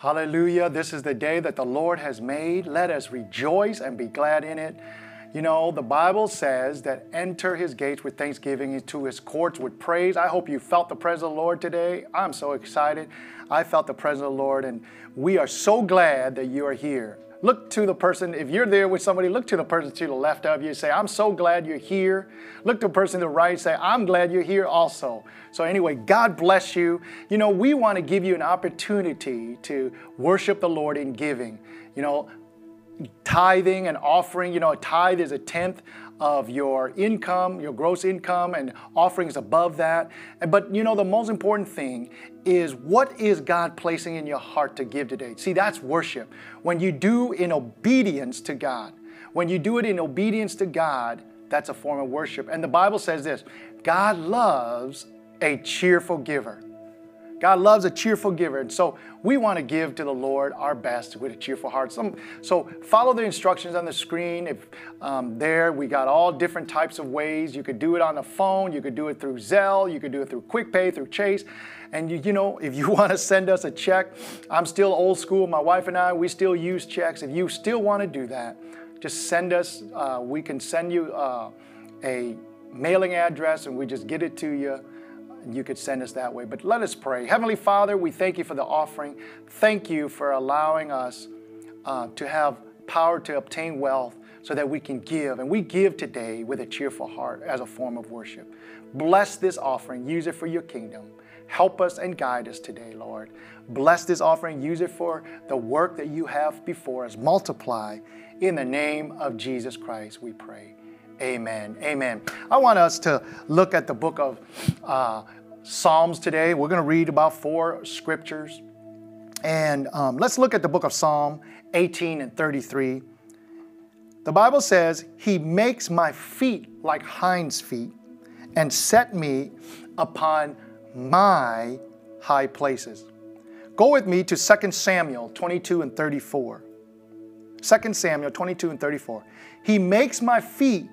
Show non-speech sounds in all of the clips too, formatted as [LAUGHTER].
Hallelujah. This is the day that the Lord has made. Let us rejoice and be glad in it. You know, the Bible says that enter his gates with thanksgiving, into his courts with praise. I hope you felt the presence of the Lord today. I'm so excited. I felt the presence of the Lord, and we are so glad that you are here. Look to the person, if you're there with somebody, look to the person to the left of you. Say, I'm so glad you're here. Look to the person to the right, say, I'm glad you're here also. So, anyway, God bless you. You know, we want to give you an opportunity to worship the Lord in giving. You know, tithing and offering. You know, a tithe is a tenth of your income, your gross income, and offerings above that. But you know, the most important thing is what is God placing in your heart to give today? See, that's worship. When you do in obedience to God, when you do it in obedience to God, that's a form of worship. And the Bible says this God loves a cheerful giver. God loves a cheerful giver. And so we want to give to the Lord our best with a cheerful heart. Some, so follow the instructions on the screen. If um, there, we got all different types of ways. You could do it on the phone. You could do it through Zelle. You could do it through QuickPay, through Chase. And you, you know, if you [LAUGHS] want to send us a check, I'm still old school. My wife and I, we still use checks. If you still want to do that, just send us. Uh, we can send you uh, a mailing address, and we just get it to you you could send us that way. But let us pray. Heavenly Father, we thank you for the offering. Thank you for allowing us uh, to have power to obtain wealth so that we can give. And we give today with a cheerful heart as a form of worship. Bless this offering, use it for your kingdom. Help us and guide us today, Lord. Bless this offering, use it for the work that you have before us. Multiply. In the name of Jesus Christ, we pray. Amen. Amen. I want us to look at the book of uh, Psalms today. We're going to read about four scriptures. And um, let's look at the book of Psalm 18 and 33. The Bible says, He makes my feet like hinds' feet and set me upon my high places. Go with me to 2 Samuel 22 and 34. 2 Samuel 22 and 34. He makes my feet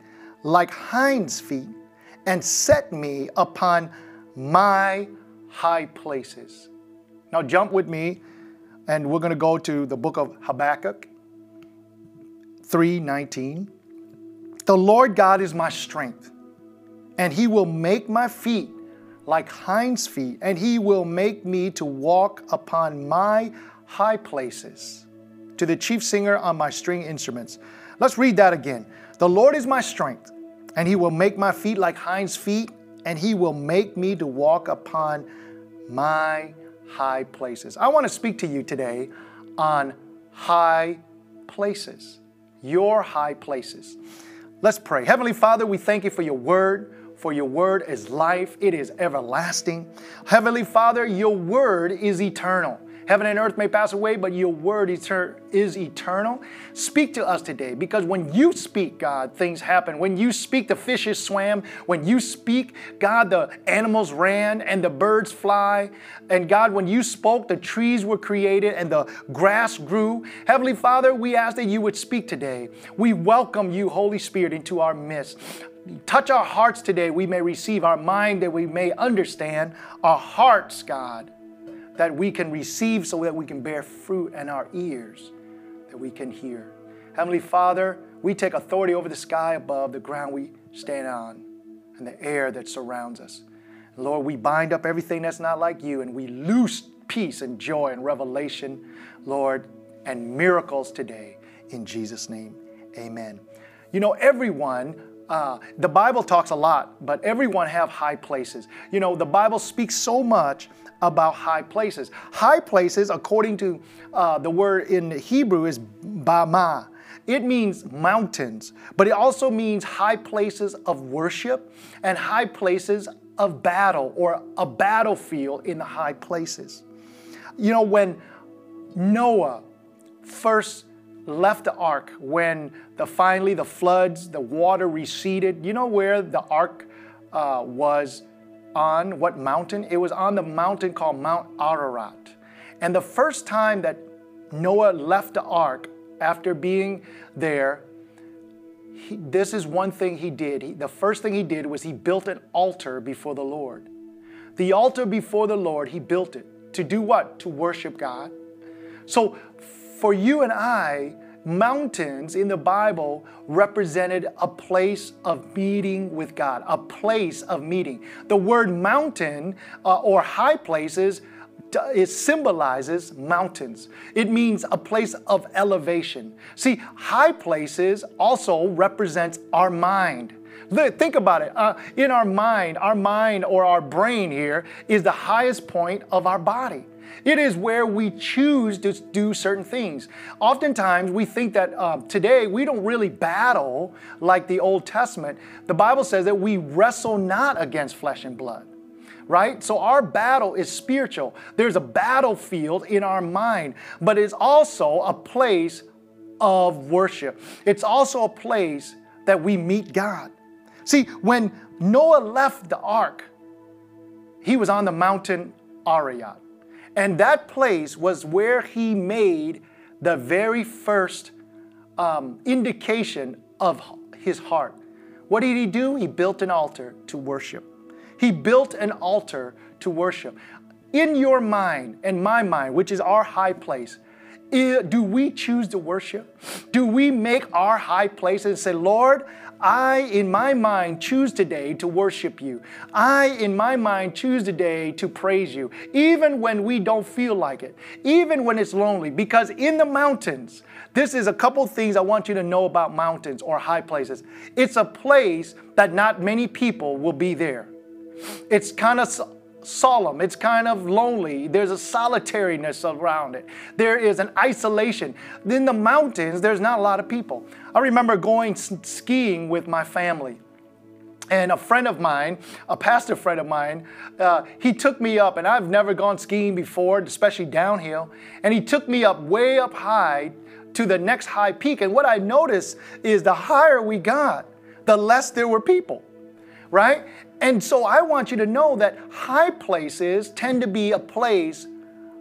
like hinds' feet and set me upon my high places. Now, jump with me, and we're going to go to the book of Habakkuk 3:19. The Lord God is my strength, and he will make my feet like hinds' feet, and he will make me to walk upon my high places. To the chief singer on my string instruments. Let's read that again. The Lord is my strength, and he will make my feet like hinds' feet, and he will make me to walk upon my high places. I want to speak to you today on high places, your high places. Let's pray. Heavenly Father, we thank you for your word. For your word is life, it is everlasting. Heavenly Father, your word is eternal. Heaven and earth may pass away, but your word is eternal. Speak to us today because when you speak, God, things happen. When you speak, the fishes swam. When you speak, God, the animals ran and the birds fly. And God, when you spoke, the trees were created and the grass grew. Heavenly Father, we ask that you would speak today. We welcome you, Holy Spirit, into our midst touch our hearts today we may receive our mind that we may understand our hearts god that we can receive so that we can bear fruit and our ears that we can hear. Heavenly Father, we take authority over the sky above, the ground we stand on, and the air that surrounds us. Lord, we bind up everything that's not like you and we loose peace and joy and revelation, Lord, and miracles today. In Jesus' name, amen. You know, everyone uh, the Bible talks a lot, but everyone have high places. You know, the Bible speaks so much about high places. High places, according to uh, the word in Hebrew, is bama. It means mountains, but it also means high places of worship and high places of battle or a battlefield in the high places. You know, when Noah first left the ark, when the finally the floods, the water receded, you know where the ark uh, was on what mountain? It was on the mountain called Mount Ararat. And the first time that Noah left the ark after being there, he, this is one thing he did. He, the first thing he did was he built an altar before the Lord. The altar before the Lord, he built it to do what? To worship God, So for you and I, mountains in the Bible represented a place of meeting with God, a place of meeting. The word mountain uh, or high places it symbolizes mountains. It means a place of elevation. See, high places also represents our mind. Think about it. Uh, in our mind, our mind or our brain here is the highest point of our body. It is where we choose to do certain things. Oftentimes, we think that uh, today we don't really battle like the Old Testament. The Bible says that we wrestle not against flesh and blood right? So our battle is spiritual. There's a battlefield in our mind, but it's also a place of worship. It's also a place that we meet God. See, when Noah left the ark, he was on the mountain Ararat. And that place was where he made the very first um, indication of his heart. What did he do? He built an altar to worship. He built an altar to worship. In your mind and my mind, which is our high place, do we choose to worship? Do we make our high place and say, Lord, I, in my mind, choose today to worship you. I, in my mind, choose today to praise you, even when we don't feel like it, even when it's lonely. Because in the mountains, this is a couple things I want you to know about mountains or high places. It's a place that not many people will be there. It's kind of solemn. It's kind of lonely. There's a solitariness around it. There is an isolation. In the mountains, there's not a lot of people. I remember going skiing with my family. And a friend of mine, a pastor friend of mine, uh, he took me up, and I've never gone skiing before, especially downhill. And he took me up way up high to the next high peak. And what I noticed is the higher we got, the less there were people right? And so I want you to know that high places tend to be a place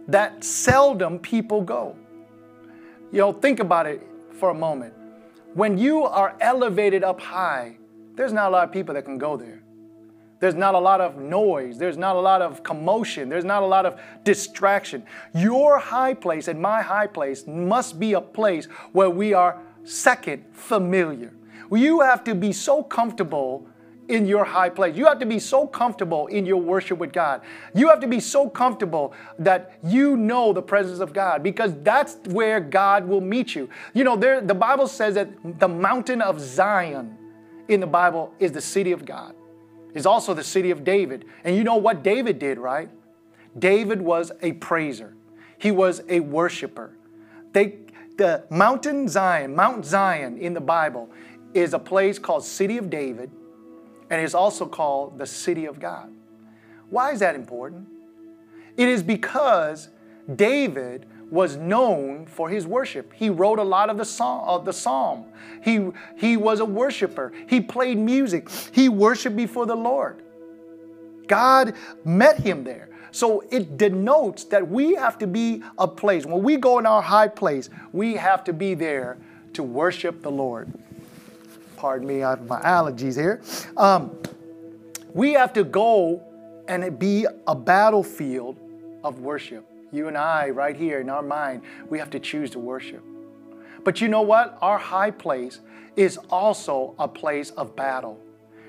that seldom people go. You know, think about it for a moment. When you are elevated up high, there's not a lot of people that can go there. There's not a lot of noise. There's not a lot of commotion. There's not a lot of distraction. Your high place and my high place must be a place where we are second familiar. You have to be so comfortable in your high place. You have to be so comfortable in your worship with God. You have to be so comfortable that you know the presence of God because that's where God will meet you. You know, there the Bible says that the mountain of Zion in the Bible is the city of God. Is also the city of David. And you know what David did, right? David was a praiser. He was a worshiper. They the mountain Zion, Mount Zion in the Bible is a place called City of David and it's also called the city of God. Why is that important? It is because David was known for his worship. He wrote a lot of the psalm. Of the psalm. He, he was a worshiper. He played music. He worshiped before the Lord. God met him there. So it denotes that we have to be a place. When we go in our high place, we have to be there to worship the Lord pardon me, I have my allergies here. Um, we have to go and be a battlefield of worship. You and I, right here in our mind, we have to choose to worship. But you know what? Our high place is also a place of battle.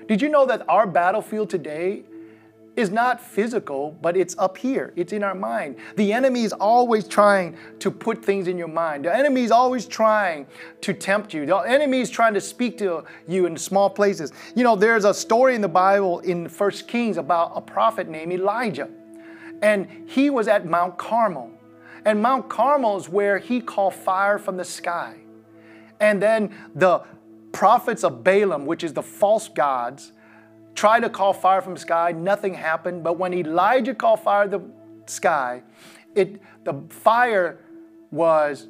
Did you know that our battlefield today is not physical, but it's up here. It's in our mind. The enemy is always trying to put things in your mind. The enemy is always trying to tempt you. The enemy is trying to speak to you in small places. You know, there's a story in the Bible in First Kings about a prophet named Elijah. And he was at Mount Carmel. And Mount Carmel is where he called fire from the sky. And then the prophets of Balaam, which is the false gods, tried to call fire from the sky, nothing happened. But when Elijah called fire the sky, it, the fire was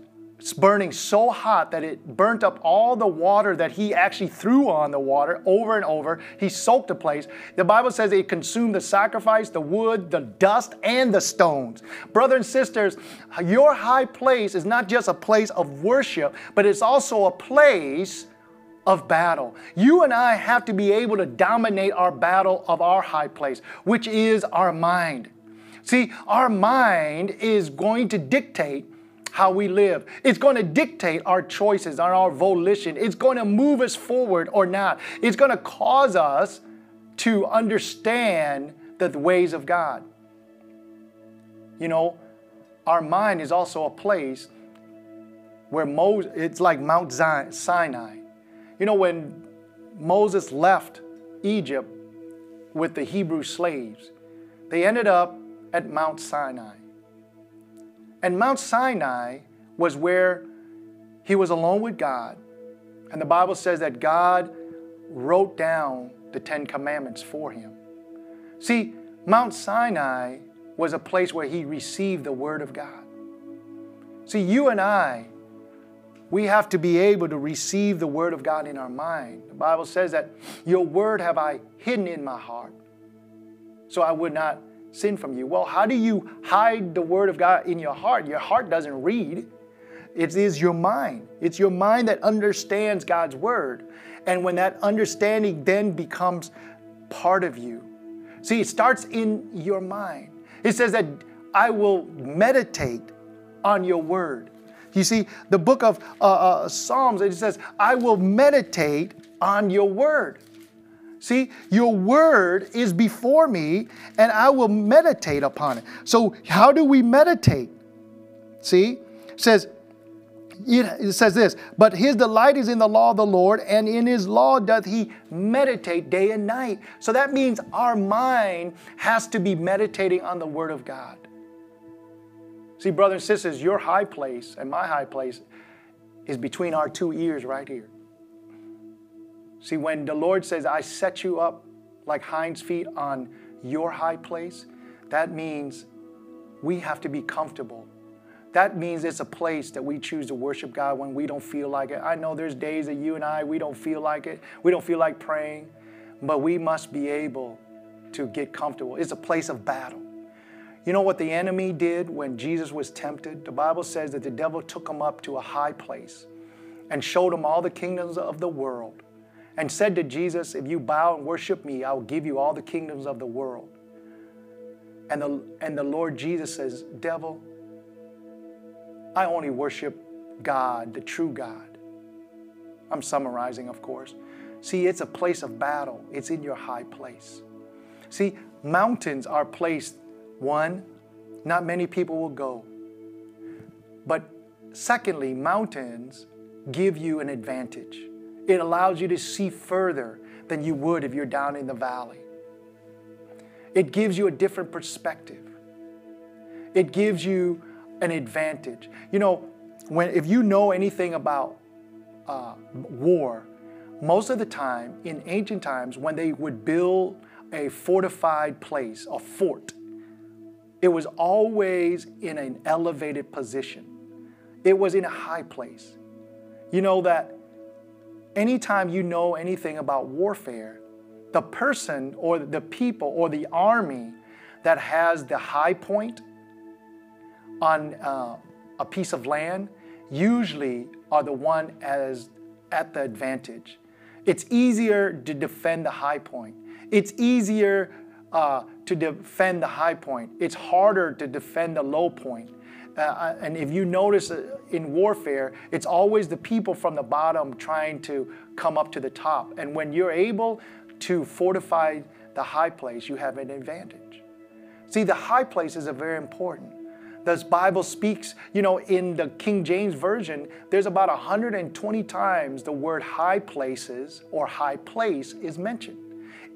burning so hot that it burnt up all the water that he actually threw on the water over and over. He soaked the place. The Bible says it consumed the sacrifice, the wood, the dust, and the stones. Brothers and sisters, your high place is not just a place of worship, but it's also a place of battle. You and I have to be able to dominate our battle of our high place, which is our mind. See, our mind is going to dictate how we live. It's going to dictate our choices and our volition. It's going to move us forward or not. It's going to cause us to understand the ways of God. You know, our mind is also a place where Moses, it's like Mount Sinai. You know, when Moses left Egypt with the Hebrew slaves, they ended up at Mount Sinai. And Mount Sinai was where he was alone with God. And the Bible says that God wrote down the Ten Commandments for him. See, Mount Sinai was a place where he received the Word of God. See, you and I, we have to be able to receive the Word of God in our mind. The Bible says that your Word have I hidden in my heart, so I would not sin from you. Well, how do you hide the Word of God in your heart? Your heart doesn't read. It is your mind. It's your mind that understands God's Word. And when that understanding then becomes part of you, see, it starts in your mind. It says that I will meditate on your Word. You see, the book of uh, uh, Psalms, it says, I will meditate on your Word. See, your word is before me and I will meditate upon it. So, how do we meditate? See, it says, it says this, but his delight is in the law of the Lord, and in his law doth he meditate day and night. So that means our mind has to be meditating on the word of God. See, brothers and sisters, your high place and my high place is between our two ears right here. See, when the Lord says, I set you up like hinds feet on your high place, that means we have to be comfortable. That means it's a place that we choose to worship God when we don't feel like it. I know there's days that you and I, we don't feel like it. We don't feel like praying, but we must be able to get comfortable. It's a place of battle. You know what the enemy did when Jesus was tempted? The Bible says that the devil took him up to a high place and showed him all the kingdoms of the world and said to Jesus, If you bow and worship me, I'll give you all the kingdoms of the world. And the, and the Lord Jesus says, Devil, I only worship God, the true God. I'm summarizing, of course. See, it's a place of battle, it's in your high place. See, mountains are placed, one, not many people will go. But secondly, mountains give you an advantage. It allows you to see further than you would if you're down in the valley. It gives you a different perspective. It gives you an advantage. You know, when if you know anything about uh, war, most of the time in ancient times when they would build a fortified place, a fort, it was always in an elevated position. It was in a high place. You know that anytime you know anything about warfare, the person or the people or the army that has the high point on uh, a piece of land usually are the one as at the advantage. It's easier to defend the high point. It's easier uh, to defend the high point. It's harder to defend the low point. Uh, uh, and if you notice uh, in warfare, it's always the people from the bottom trying to come up to the top. And when you're able to fortify the high place, you have an advantage. See, the high places are very important. The Bible speaks, you know, in the King James Version, there's about 120 times the word high places or high place is mentioned.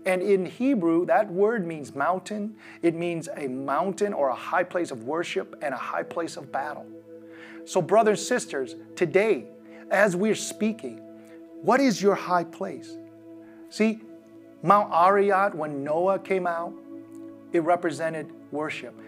And in Hebrew, that word means mountain. It means a mountain or a high place of worship and a high place of battle. So, brothers and sisters, today, as we're speaking, what is your high place? See, Mount Ararat, when Noah came out, it represented worship.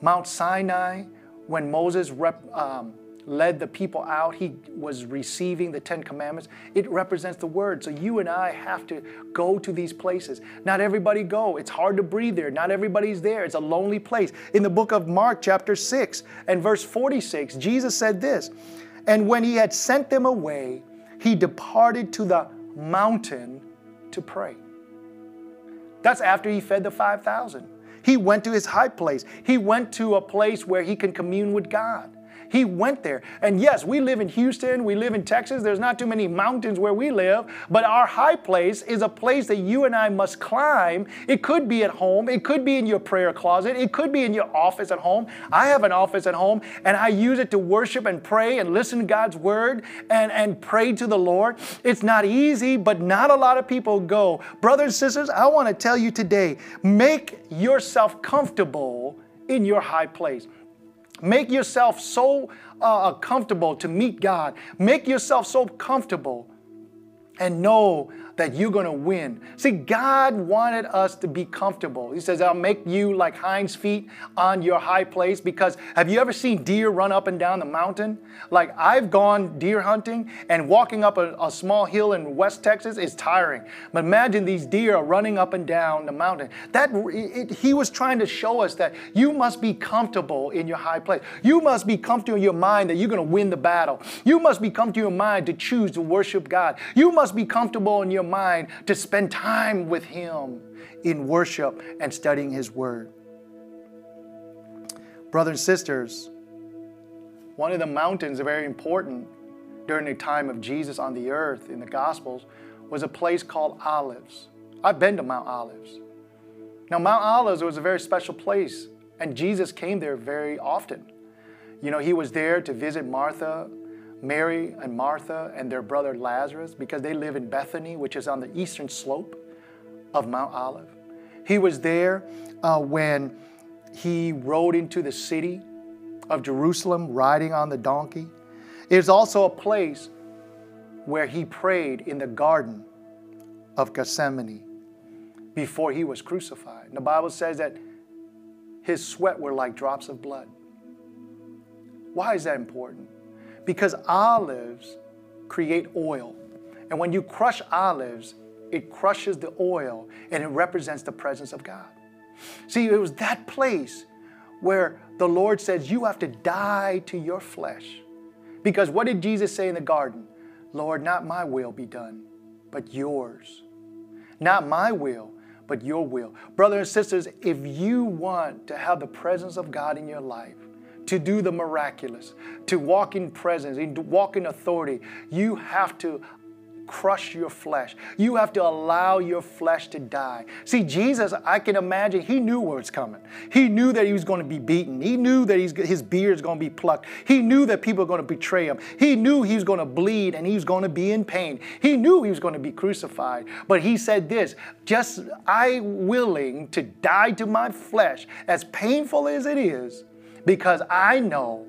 Mount Sinai, when Moses rep, um, led the people out, he was receiving the Ten Commandments. It represents the Word. So you and I have to go to these places. Not everybody go. It's hard to breathe there. Not everybody's there. It's a lonely place. In the book of Mark, chapter 6 and verse 46, Jesus said this And when he had sent them away, he departed to the mountain to pray. That's after he fed the 5,000. He went to his high place. He went to a place where he can commune with God. He went there. And yes, we live in Houston, we live in Texas. There's not too many mountains where we live, but our high place is a place that you and I must climb. It could be at home, it could be in your prayer closet, it could be in your office at home. I have an office at home and I use it to worship and pray and listen to God's word and, and pray to the Lord. It's not easy, but not a lot of people go. Brothers and sisters, I want to tell you today make yourself comfortable in your high place. Make yourself so uh, comfortable to meet God. Make yourself so comfortable and know that you're going to win. See, God wanted us to be comfortable. He says, I'll make you like hinds feet on your high place because have you ever seen deer run up and down the mountain? Like I've gone deer hunting and walking up a, a small hill in West Texas is tiring. But imagine these deer are running up and down the mountain. That it, he was trying to show us that you must be comfortable in your high place. You must be comfortable in your mind that you're going to win the battle. You must be comfortable in your mind to choose to worship God. You must be comfortable in your mind to spend time with Him in worship and studying His Word. Brothers and sisters, one of the mountains very important during the time of Jesus on the earth in the Gospels was a place called Olives. I've been to Mount Olives. Now, Mount Olives was a very special place, and Jesus came there very often. You know, he was there to visit Martha Mary and Martha and their brother Lazarus because they live in Bethany, which is on the eastern slope of Mount Olive. He was there uh, when he rode into the city of Jerusalem riding on the donkey. It is also a place where he prayed in the garden of Gethsemane before he was crucified. And the Bible says that his sweat were like drops of blood. Why is that important? Because olives create oil. And when you crush olives, it crushes the oil and it represents the presence of God. See, it was that place where the Lord says, You have to die to your flesh. Because what did Jesus say in the garden? Lord, not my will be done, but yours. Not my will, but your will. Brothers and sisters, if you want to have the presence of God in your life, to do the miraculous, to walk in presence, to walk in authority, you have to crush your flesh. You have to allow your flesh to die. See, Jesus, I can imagine, he knew what was coming. He knew that he was going to be beaten. He knew that his beard is going to be plucked. He knew that people are going to betray him. He knew he was going to bleed and he was going to be in pain. He knew he was going to be crucified. But he said this just I willing to die to my flesh, as painful as it is, because I know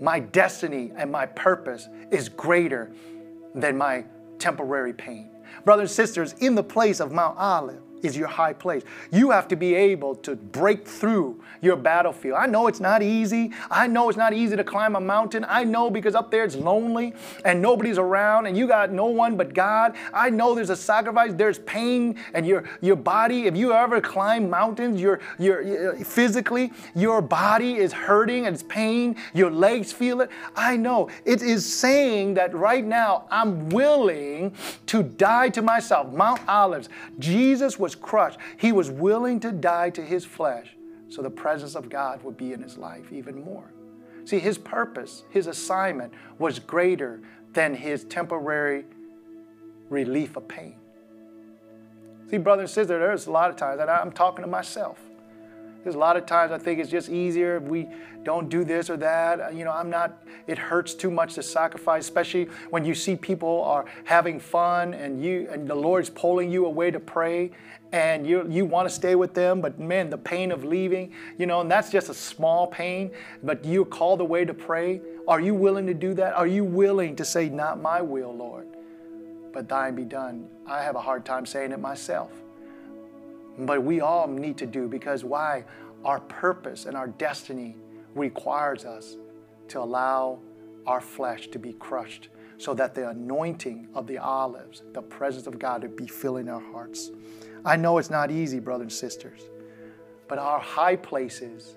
my destiny and my purpose is greater than my temporary pain. Brothers and sisters, in the place of Mount Olive, is your high place. You have to be able to break through your battlefield. I know it's not easy. I know it's not easy to climb a mountain. I know because up there it's lonely and nobody's around and you got no one but God. I know there's a sacrifice, there's pain and your your body, if you ever climb mountains, your your physically your body is hurting and it's pain, your legs feel it. I know. It is saying that right now I'm willing to die to myself. Mount Olives. Jesus was crushed. He was willing to die to his flesh so the presence of God would be in his life even more. See, his purpose, his assignment was greater than his temporary relief of pain. See, brothers and sisters, there's a lot of times that I'm talking to myself. There's a lot of times I think it's just easier if we don't do this or that. You know, I'm not, it hurts too much to sacrifice, especially when you see people are having fun and you and the Lord's pulling you away to pray and you you want to stay with them, but man, the pain of leaving, you know, and that's just a small pain, but you're called away to pray. Are you willing to do that? Are you willing to say, Not my will, Lord, but thine be done? I have a hard time saying it myself. But we all need to do because why? Our purpose and our destiny requires us to allow our flesh to be crushed so that the anointing of the olives, the presence of God, would be filling our hearts. I know it's not easy, brothers and sisters, but our high places,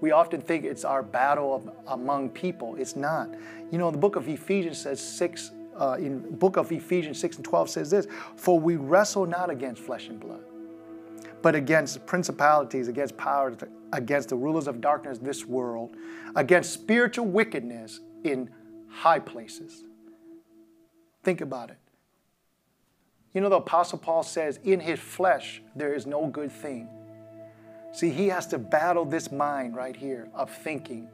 we often think it's our battle of, among people. It's not. You know, the book of Ephesians says 6, uh, in book of Ephesians 6 and 12 says this, for we wrestle not against flesh and blood but against principalities, against powers, against the rulers of darkness this world, against spiritual wickedness in high places. Think about it. You know, the Apostle Paul says, in his flesh, there is no good thing. See, he has to battle this mind right here of thinking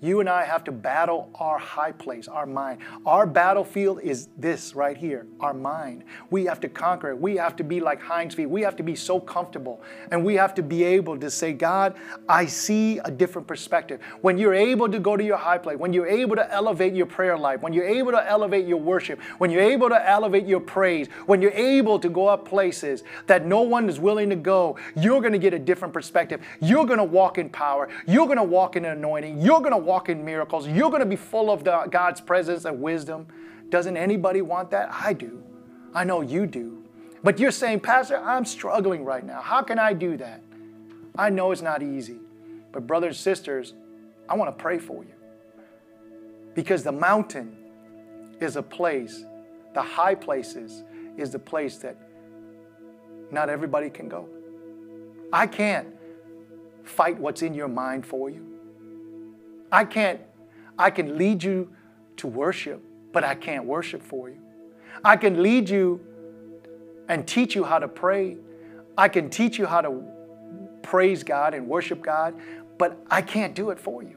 you and I have to battle our high place, our mind. Our battlefield is this right here, our mind. We have to conquer it. We have to be like Hind's feet. We have to be so comfortable. And we have to be able to say, God, I see a different perspective. When you're able to go to your high place, when you're able to elevate your prayer life, when you're able to elevate your worship, when you're able to elevate your praise, when you're able to go up places that no one is willing to go, you're going to get a different perspective. You're going to walk in power. You're going to walk in anointing. You're going to walk in miracles. You're going to be full of the, God's presence and wisdom. Doesn't anybody want that? I do. I know you do. But you're saying, Pastor, I'm struggling right now. How can I do that? I know it's not easy. But, brothers and sisters, I want to pray for you. Because the mountain is a place, the high places is the place that not everybody can go. I can't fight what's in your mind for you. I can't, I can lead you to worship, but I can't worship for you. I can lead you and teach you how to pray. I can teach you how to praise God and worship God, but I can't do it for you.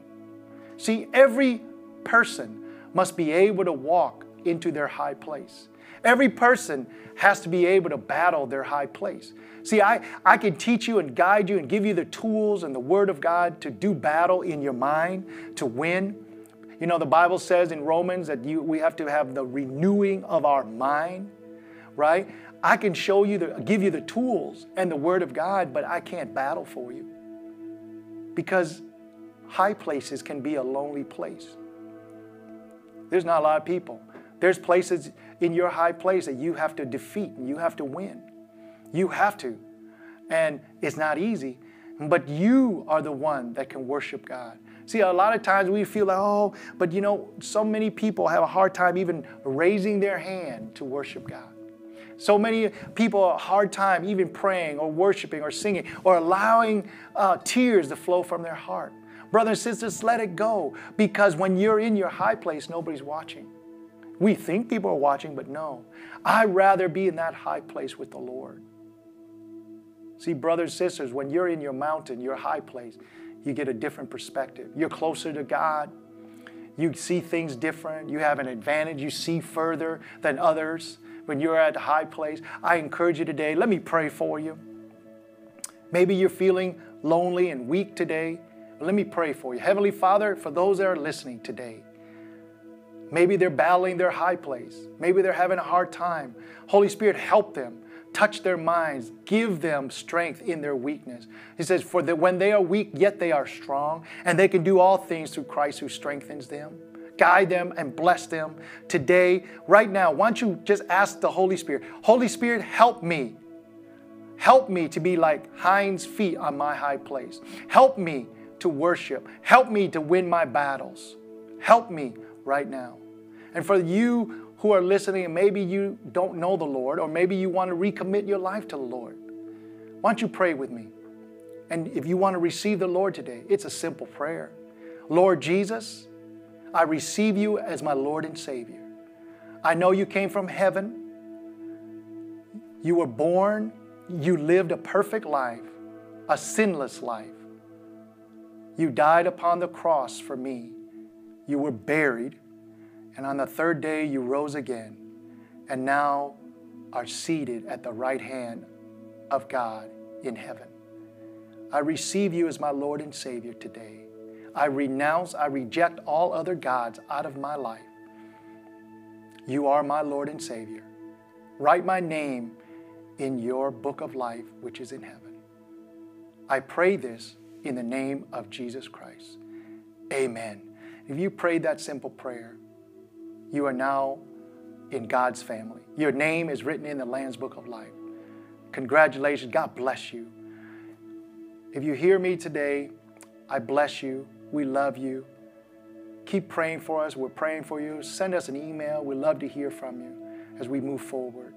See, every person must be able to walk into their high place. Every person has to be able to battle their high place. See, I, I can teach you and guide you and give you the tools and the Word of God to do battle in your mind, to win. You know, the Bible says in Romans that you, we have to have the renewing of our mind, right? I can show you, the, give you the tools and the Word of God, but I can't battle for you. Because high places can be a lonely place. There's not a lot of people. There's places in your high place that you have to defeat and you have to win. You have to. And it's not easy, but you are the one that can worship God. See, a lot of times we feel like, oh, but you know, so many people have a hard time even raising their hand to worship God. So many people have a hard time even praying or worshiping or singing or allowing uh, tears to flow from their heart. Brothers and sisters, let it go because when you're in your high place, nobody's watching. We think people are watching, but no. I'd rather be in that high place with the Lord. See, brothers and sisters, when you're in your mountain, your high place, you get a different perspective. You're closer to God. You see things different. You have an advantage. You see further than others when you're at a high place. I encourage you today, let me pray for you. Maybe you're feeling lonely and weak today. Let me pray for you. Heavenly Father, for those that are listening today, maybe they're battling their high place. Maybe they're having a hard time. Holy Spirit, help them touch their minds, give them strength in their weakness. He says, For the, when they are weak, yet they are strong, and they can do all things through Christ who strengthens them. Guide them and bless them today, right now. Why don't you just ask the Holy Spirit, Holy Spirit, help me. Help me to be like Hind's feet on my high place. Help me to worship. Help me to win my battles. Help me right now. And for you who are listening and maybe you don't know the Lord or maybe you want to recommit your life to the Lord, why don't you pray with me? And if you want to receive the Lord today, it's a simple prayer. Lord Jesus, I receive you as my Lord and Savior. I know you came from heaven. You were born, you lived a perfect life, a sinless life. You died upon the cross for me. You were buried and on the third day, you rose again, and now are seated at the right hand of God in heaven. I receive you as my Lord and Savior today. I renounce, I reject all other gods out of my life. You are my Lord and Savior. Write my name in your book of life, which is in heaven. I pray this in the name of Jesus Christ. Amen. If you prayed that simple prayer, you are now in God's family. Your name is written in the Lamb's Book of Life. Congratulations. God bless you. If you hear me today, I bless you. We love you. Keep praying for us. We're praying for you. Send us an email. we love to hear from you as we move forward.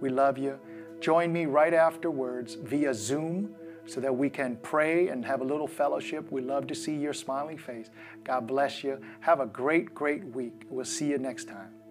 We love you. join me right afterwards via Zoom so that we can pray and have a little fellowship. We love to see your smiling face. God bless you. Have a great, great week. We'll see you next time.